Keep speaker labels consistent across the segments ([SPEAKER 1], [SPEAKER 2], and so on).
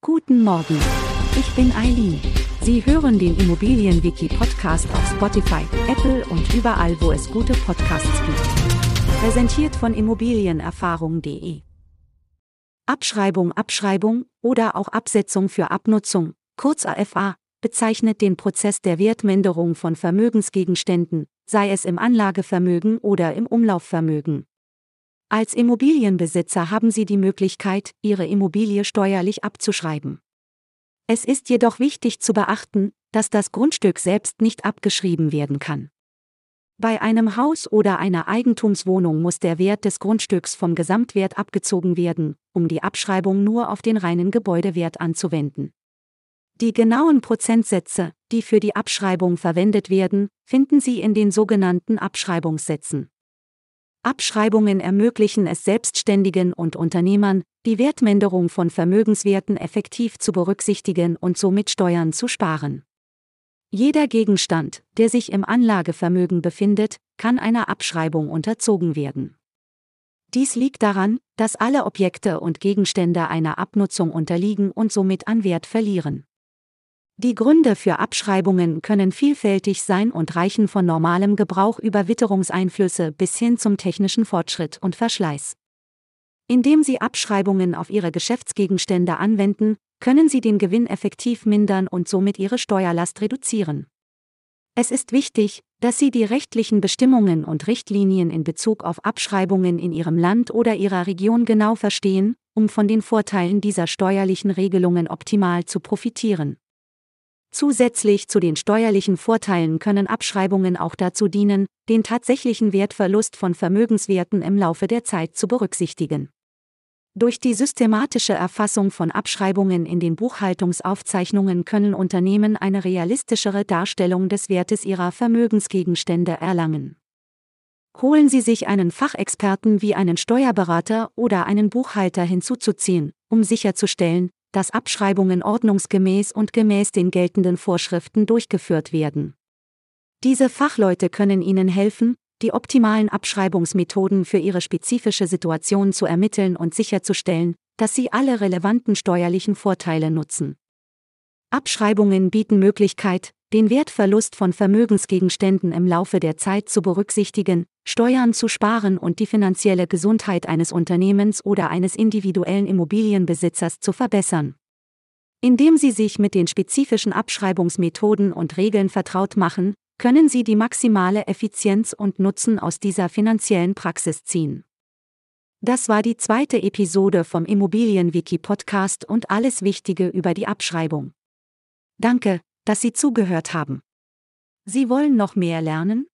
[SPEAKER 1] Guten Morgen. Ich bin Eileen. Sie hören den Immobilienwiki-Podcast auf Spotify, Apple und überall, wo es gute Podcasts gibt. Präsentiert von Immobilienerfahrung.de. Abschreibung, Abschreibung oder auch Absetzung für Abnutzung, kurz AFA, bezeichnet den Prozess der Wertminderung von Vermögensgegenständen, sei es im Anlagevermögen oder im Umlaufvermögen. Als Immobilienbesitzer haben Sie die Möglichkeit, Ihre Immobilie steuerlich abzuschreiben. Es ist jedoch wichtig zu beachten, dass das Grundstück selbst nicht abgeschrieben werden kann. Bei einem Haus oder einer Eigentumswohnung muss der Wert des Grundstücks vom Gesamtwert abgezogen werden, um die Abschreibung nur auf den reinen Gebäudewert anzuwenden. Die genauen Prozentsätze, die für die Abschreibung verwendet werden, finden Sie in den sogenannten Abschreibungssätzen. Abschreibungen ermöglichen es Selbstständigen und Unternehmern, die Wertminderung von Vermögenswerten effektiv zu berücksichtigen und somit Steuern zu sparen. Jeder Gegenstand, der sich im Anlagevermögen befindet, kann einer Abschreibung unterzogen werden. Dies liegt daran, dass alle Objekte und Gegenstände einer Abnutzung unterliegen und somit an Wert verlieren. Die Gründe für Abschreibungen können vielfältig sein und reichen von normalem Gebrauch über Witterungseinflüsse bis hin zum technischen Fortschritt und Verschleiß. Indem Sie Abschreibungen auf Ihre Geschäftsgegenstände anwenden, können Sie den Gewinn effektiv mindern und somit Ihre Steuerlast reduzieren. Es ist wichtig, dass Sie die rechtlichen Bestimmungen und Richtlinien in Bezug auf Abschreibungen in Ihrem Land oder Ihrer Region genau verstehen, um von den Vorteilen dieser steuerlichen Regelungen optimal zu profitieren. Zusätzlich zu den steuerlichen Vorteilen können Abschreibungen auch dazu dienen, den tatsächlichen Wertverlust von Vermögenswerten im Laufe der Zeit zu berücksichtigen. Durch die systematische Erfassung von Abschreibungen in den Buchhaltungsaufzeichnungen können Unternehmen eine realistischere Darstellung des Wertes ihrer Vermögensgegenstände erlangen. Holen Sie sich einen Fachexperten wie einen Steuerberater oder einen Buchhalter hinzuzuziehen, um sicherzustellen, dass Abschreibungen ordnungsgemäß und gemäß den geltenden Vorschriften durchgeführt werden. Diese Fachleute können Ihnen helfen, die optimalen Abschreibungsmethoden für Ihre spezifische Situation zu ermitteln und sicherzustellen, dass Sie alle relevanten steuerlichen Vorteile nutzen. Abschreibungen bieten Möglichkeit, den Wertverlust von Vermögensgegenständen im Laufe der Zeit zu berücksichtigen, Steuern zu sparen und die finanzielle Gesundheit eines Unternehmens oder eines individuellen Immobilienbesitzers zu verbessern. Indem Sie sich mit den spezifischen Abschreibungsmethoden und Regeln vertraut machen, können Sie die maximale Effizienz und Nutzen aus dieser finanziellen Praxis ziehen. Das war die zweite Episode vom Immobilienwiki Podcast und alles Wichtige über die Abschreibung. Danke, dass Sie zugehört haben. Sie wollen noch mehr lernen?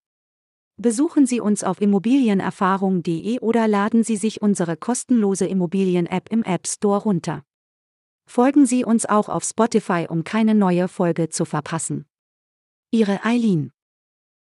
[SPEAKER 1] Besuchen Sie uns auf immobilienerfahrung.de oder laden Sie sich unsere kostenlose Immobilien-App im App Store runter. Folgen Sie uns auch auf Spotify, um keine neue Folge zu verpassen. Ihre Eileen